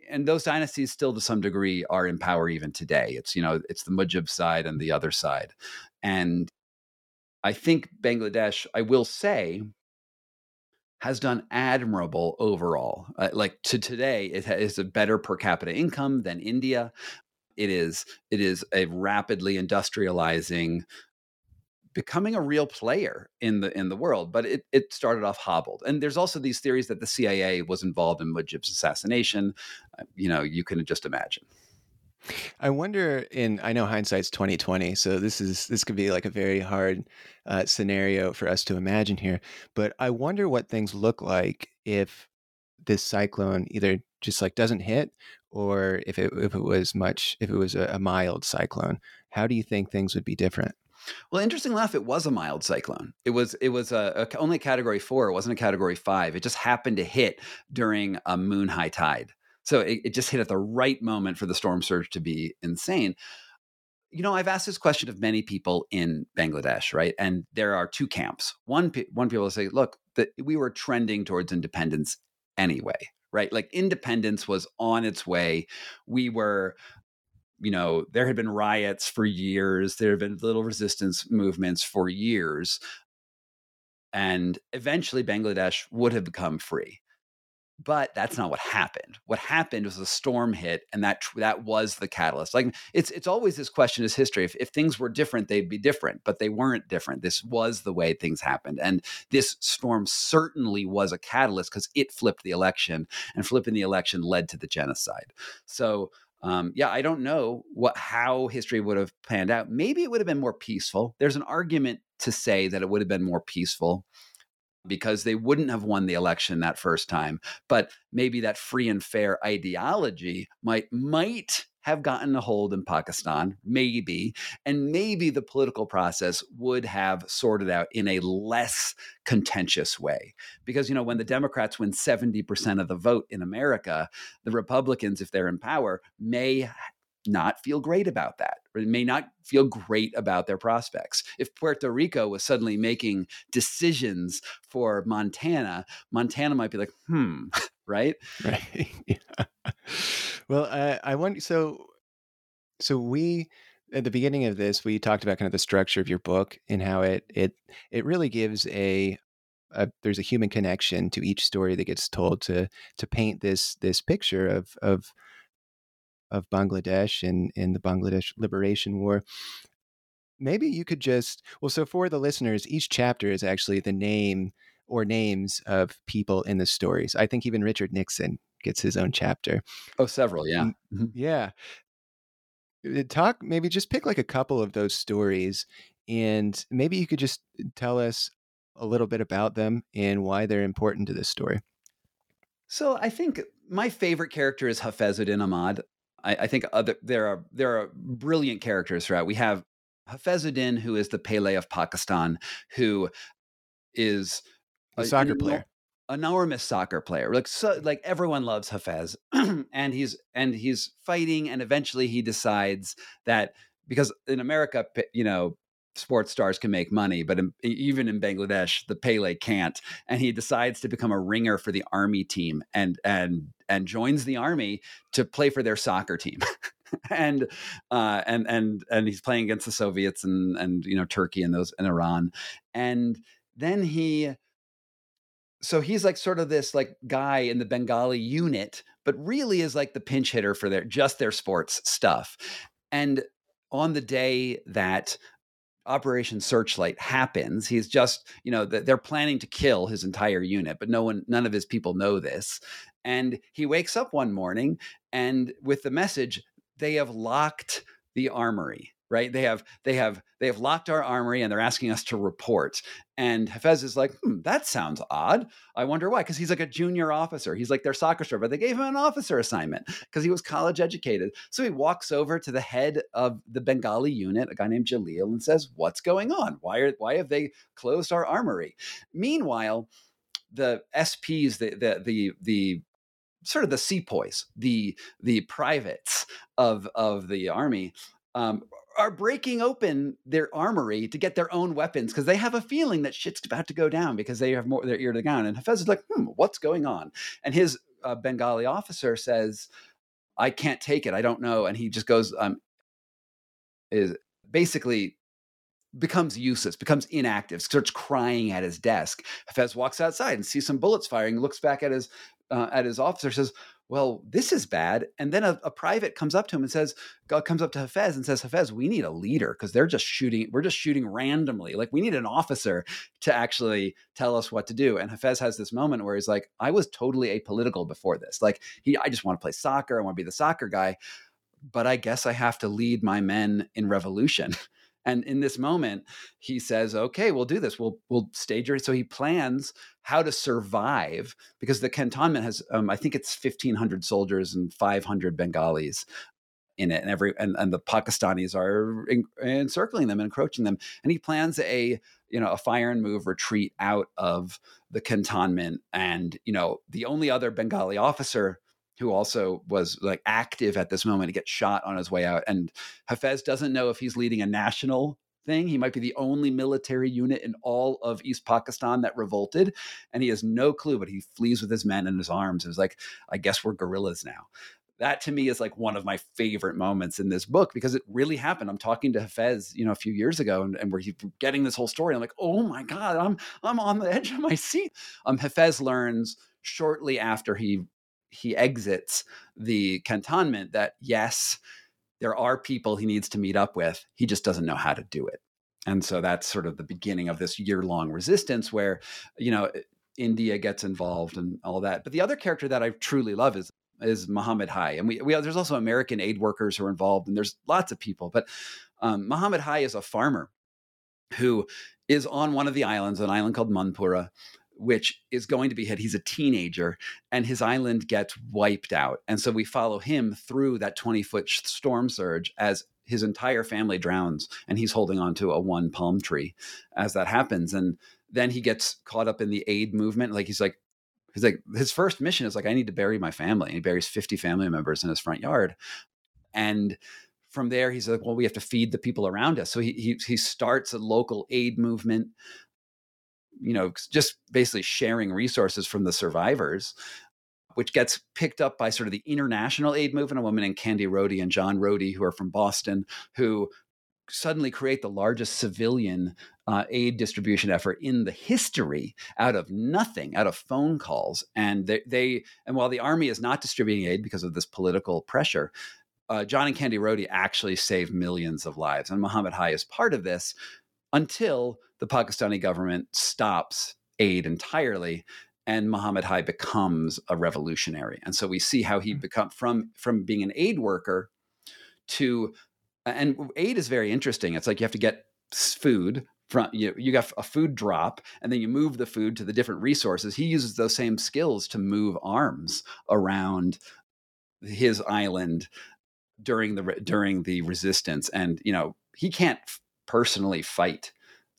and those dynasties still to some degree are in power even today. It's you know it's the Mujib side and the other side, and I think Bangladesh, I will say, has done admirable overall. Uh, like to today, it has a better per capita income than India. It is it is a rapidly industrializing becoming a real player in the in the world but it, it started off hobbled. And there's also these theories that the cia was involved in mujib's assassination uh, you know you can just imagine. I wonder in I know hindsight's 2020, so this is this could be like a very hard uh, scenario for us to imagine here, but I wonder what things look like if this cyclone either just like doesn't hit or if it if it was much if it was a, a mild cyclone. How do you think things would be different well, interesting enough, it was a mild cyclone. It was it was a, a, only category four. It wasn't a category five. It just happened to hit during a moon high tide. So it, it just hit at the right moment for the storm surge to be insane. You know, I've asked this question of many people in Bangladesh, right? And there are two camps. One one people say, look, that we were trending towards independence anyway, right? Like independence was on its way. We were you know, there had been riots for years, there had been little resistance movements for years. And eventually Bangladesh would have become free. But that's not what happened. What happened was a storm hit, and that that was the catalyst. Like it's it's always this question is history. If if things were different, they'd be different, but they weren't different. This was the way things happened, and this storm certainly was a catalyst because it flipped the election, and flipping the election led to the genocide. So um, yeah, I don't know what how history would have panned out. Maybe it would have been more peaceful. There's an argument to say that it would have been more peaceful because they wouldn't have won the election that first time. But maybe that free and fair ideology might might have gotten a hold in Pakistan, maybe, and maybe the political process would have sorted out in a less contentious way. Because, you know, when the Democrats win 70% of the vote in America, the Republicans, if they're in power, may not feel great about that or may not feel great about their prospects. If Puerto Rico was suddenly making decisions for Montana, Montana might be like, hmm, right? Right. Well, uh, I want so so we at the beginning of this we talked about kind of the structure of your book and how it it it really gives a, a there's a human connection to each story that gets told to to paint this this picture of of of Bangladesh and in the Bangladesh Liberation War. Maybe you could just well, so for the listeners, each chapter is actually the name or names of people in the stories. I think even Richard Nixon gets his own chapter. Oh, several, yeah. Mm-hmm. Yeah. Uh, talk maybe just pick like a couple of those stories and maybe you could just tell us a little bit about them and why they're important to this story. So I think my favorite character is Hafiz Uddin Ahmad. I, I think other there are there are brilliant characters throughout. We have Hafiz Uddin, who is the Pele of Pakistan, who is a soccer player enormous soccer player. Like so, like everyone loves Hafiz, and he's and he's fighting, and eventually he decides that because in America, you know, sports stars can make money, but in, even in Bangladesh, the Pele can't. And he decides to become a ringer for the army team and and and joins the army to play for their soccer team. and uh, and and and he's playing against the Soviets and and you know Turkey and those and Iran, and then he. So he's like sort of this like guy in the Bengali unit, but really is like the pinch hitter for their just their sports stuff. And on the day that Operation Searchlight happens, he's just, you know, they're planning to kill his entire unit, but no one, none of his people know this. And he wakes up one morning and with the message, they have locked the armory right? They have they have they have locked our armory and they're asking us to report. And Hafiz is like hmm, that sounds odd. I wonder why. Because he's like a junior officer. He's like their soccer star but they gave him an officer assignment because he was college educated. So he walks over to the head of the bengali unit a guy named jalil and says what's going on? Why are why have they closed our armory? Meanwhile the sps the the the, the sort of the sepoys, the the privates of of the army, um, are breaking open their armory to get their own weapons because they have a feeling that shit's about to go down because they have more their ear to the ground. And Hafiz is like, hmm, what's going on? And his uh, Bengali officer says, I can't take it. I don't know. And he just goes, um, is basically becomes useless, becomes inactive, starts crying at his desk. Hafiz walks outside and sees some bullets firing, looks back at his uh, at his officer, says, "Well, this is bad." And then a, a, private comes up to him and says, God comes up to Hafiz and says, "Hafiz, we need a leader because they're just shooting. We're just shooting randomly. Like we need an officer to actually tell us what to do." And Hafiz has this moment where he's like, "I was totally apolitical before this. Like he, I just want to play soccer. I want to be the soccer guy." But I guess I have to lead my men in revolution. And in this moment, he says, "Okay, we'll do this. We'll we'll stage your." So he plans how to survive because the cantonment has, um, I think it's fifteen hundred soldiers and five hundred Bengalis in it, and every and, and the Pakistanis are en- encircling them, encroaching them, and he plans a you know a fire and move retreat out of the cantonment, and you know the only other Bengali officer who also was like active at this moment to get shot on his way out. And Hafiz doesn't know if he's leading a national thing. He might be the only military unit in all of East Pakistan that revolted. And he has no clue, but he flees with his men and his arms. It's like, I guess we're guerrillas now. That to me is like one of my favorite moments in this book because it really happened. I'm talking to Hafiz, you know, a few years ago, and, and we're getting this whole story. I'm like, oh my god, I'm I'm on the edge of my seat. Um, Hafiz learns shortly after he he exits the cantonment that yes, there are people he needs to meet up with. He just doesn't know how to do it. And so that's sort of the beginning of this year long resistance where, you know, India gets involved and all that. But the other character that I truly love is is Mohammed Hai. And we, we there's also American aid workers who are involved, and there's lots of people. But um, Mohammed Hai is a farmer who is on one of the islands, an island called Manpura, which is going to be hit. He's a teenager and his island gets wiped out. And so we follow him through that 20 foot storm surge as his entire family drowns and he's holding on to a one palm tree as that happens. And then he gets caught up in the aid movement. Like he's like, he's like, his first mission is like, I need to bury my family. And he buries 50 family members in his front yard. And from there, he's like, well, we have to feed the people around us. So he, he, he starts a local aid movement you know, just basically sharing resources from the survivors, which gets picked up by sort of the international aid movement, a woman named Candy Rhode and Jon Rhode, who are from Boston, who suddenly create the largest civilian uh, aid distribution effort in the history out of nothing, out of phone calls. And they, they, and while the army is not distributing aid because of this political pressure, uh, Jon and Candy Rhode actually saved millions of lives. And Mohammed Hai is part of this until the Pakistani government stops aid entirely and Mohammed Hai becomes a revolutionary. And so we see how he hmm. become from from being an aid worker to and aid is very interesting. It's like you have to get food from you you got a food drop and then you move the food to the different resources. He uses those same skills to move arms around his island during the during the resistance and you know he can't personally fight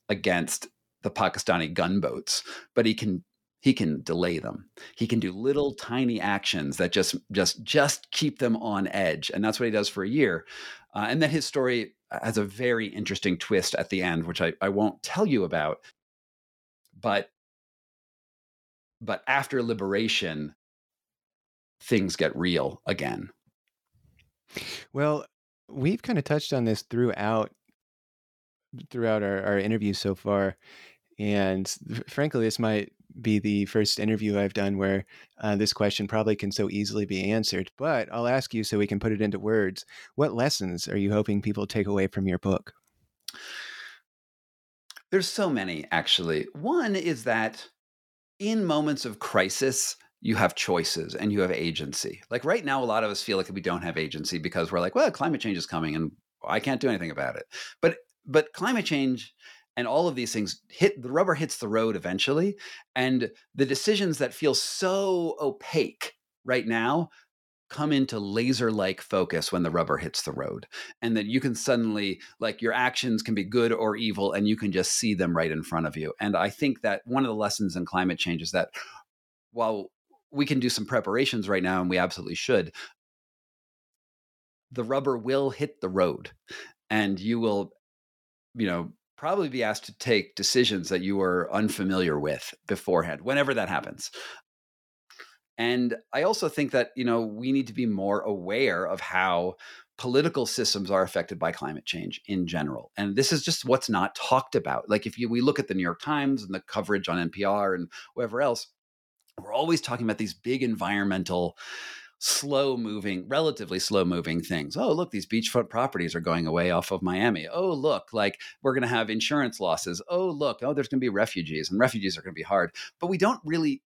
against the Pakistani gunboats, but he can he can delay them. He can do little tiny actions that just just just keep them on edge, and that's what he does for a year. Uh, and then his story has a very interesting twist at the end, which I, I won't tell you about. But but after liberation, things get real again. Well, we've kind of touched on this throughout throughout our, our interview so far. And frankly, this might be the first interview I've done where uh, this question probably can so easily be answered. But I'll ask you so we can put it into words. What lessons are you hoping people take away from your book? There's so many, actually. One is that in moments of crisis, you have choices and you have agency. Like right now, a lot of us feel like we don't have agency because we're like, well, climate change is coming and I can't do anything about it. But but climate change and all of these things hit the rubber hits the road eventually and the decisions that feel so opaque right now come into laser like focus when the rubber hits the road and that you can suddenly like your actions can be good or evil and you can just see them right in front of you and i think that one of the lessons in climate change is that while we can do some preparations right now and we absolutely should the rubber will hit the road and you will you know probably be asked to take decisions that you were unfamiliar with beforehand whenever that happens. And i also think that you know we need to be more aware of how political systems are affected by climate change in general. And this is just what's not talked about. Like if you we look at the new york times and the coverage on npr and whoever else we're always talking about these big environmental slow moving, relatively slow moving things. Oh, look, these beachfront properties are going away off of Miami. Oh, look, like we're going to have insurance losses. Oh, look, oh, there's going to be refugees and refugees are going to be hard. But we don't really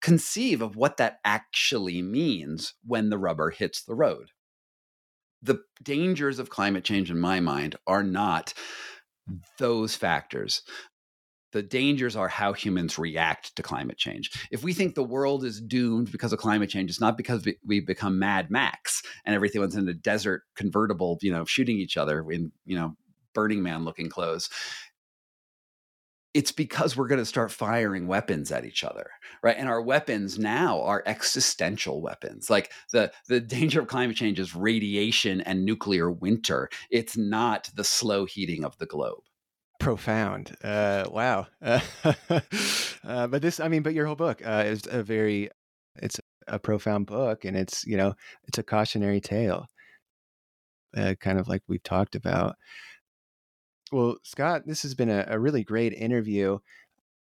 conceive of what that actually means when the rubber hits the road. The dangers of climate change, in my mind, are not those factors the dangers are how humans react to climate change. If we think the world is doomed because of climate change, it's not because we, we become Mad Max and everyone's in a desert convertible, you know, shooting each other in, you know, Burning Man looking clothes. It's because we're going to start firing weapons at each other, right? And our weapons now are existential weapons. Like the the danger of climate change is radiation and nuclear winter. It's not the slow heating of the globe profound. Uh, wow. Uh, uh, but this, I mean, but your whole book uh, is a very, it's a profound book, and it's you know, it's a cautionary tale, uh, kind of like we've talked about. Well, Scott, this has been a, a really great interview.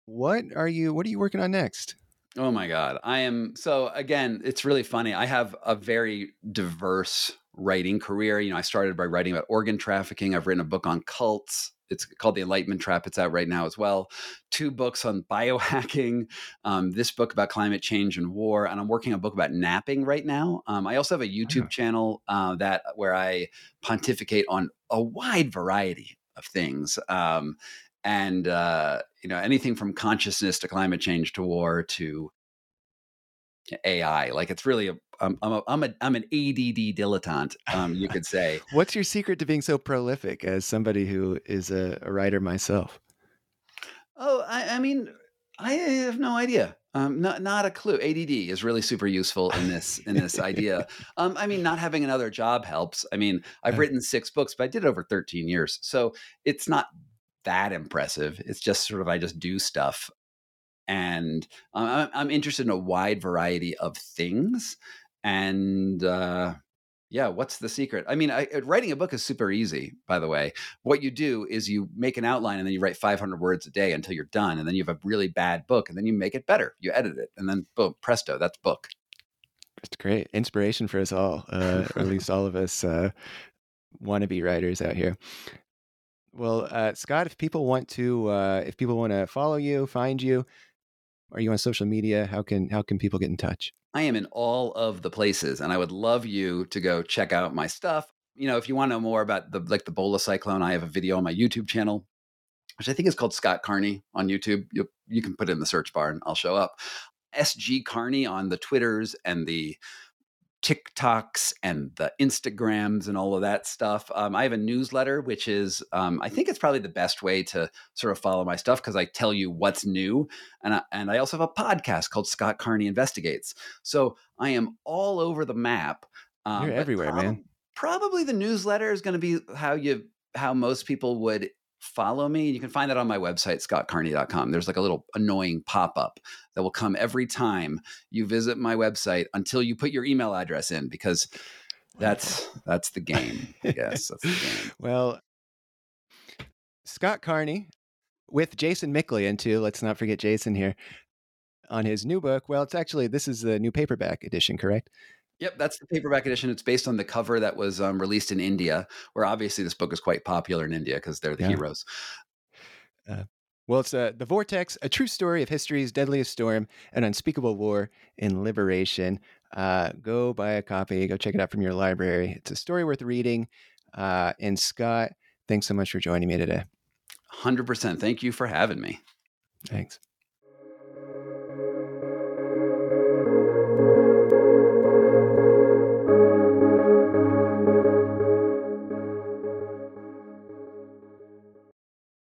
What are you? What are you working on next? Oh my God. I am so again, it's really funny. I have a very diverse writing career. You know, I started by writing about organ trafficking. I've written a book on cults. It's called The Enlightenment Trap. It's out right now as well. Two books on biohacking, um, this book about climate change and war, and I'm working on a book about napping right now. Um, I also have a YouTube channel uh, that where I pontificate on a wide variety of things. Um, and uh, you know anything from consciousness to climate change to war to AI. Like it's really a I'm I'm a, I'm, a, I'm an ADD dilettante, um, you could say. What's your secret to being so prolific as somebody who is a, a writer myself? Oh, I, I, mean, I have no idea. Um, not not a clue. ADD is really super useful in this in this idea. Um, I mean, not having another job helps. I mean, I've written six books, but I did it over 13 years, so it's not that impressive. It's just sort of I just do stuff and I'm, I'm interested in a wide variety of things. And uh, yeah, what's the secret? I mean, I, uh, writing a book is super easy, by the way. What you do is you make an outline and then you write 500 words a day until you're done. And then you have a really bad book and then you make it better. You edit it and then boom, presto, that's book. It's great. Inspiration for us all, uh, or at least all of us uh, wannabe writers out here. Well, uh, Scott, if people want to, uh, if people want to follow you, find you, are you on social media? How can how can people get in touch? I am in all of the places, and I would love you to go check out my stuff. You know, if you want to know more about the like the Bhola cyclone, I have a video on my YouTube channel, which I think is called Scott Carney on YouTube. You you can put it in the search bar, and I'll show up. SG Carney on the Twitters and the TikToks and the Instagrams and all of that stuff. Um, I have a newsletter, which is, um, I think it's probably the best way to sort of follow my stuff because I tell you what's new. And I, and I also have a podcast called Scott Carney Investigates. So I am all over the map. Um, You're everywhere, prob- man. Probably the newsletter is going to be how you how most people would follow me. You can find that on my website, scottcarney.com. There's like a little annoying pop up that will come every time you visit my website until you put your email address in because that's that's the game. yes, that's the game. Well, Scott Carney with Jason Miklian too. Let's not forget Jason here on his new book. Well, it's actually this is the new paperback edition, correct? Yep, that's the paperback edition. It's based on the cover that was um, released in India, where obviously this book is quite popular in India because they're the yeah. heroes. Uh, well, it's uh, The Vortex, a true story of history's deadliest storm, an unspeakable war in liberation. Uh, go buy a copy, go check it out from your library. It's a story worth reading. Uh, and Scott, thanks so much for joining me today. 100%. Thank you for having me. Thanks.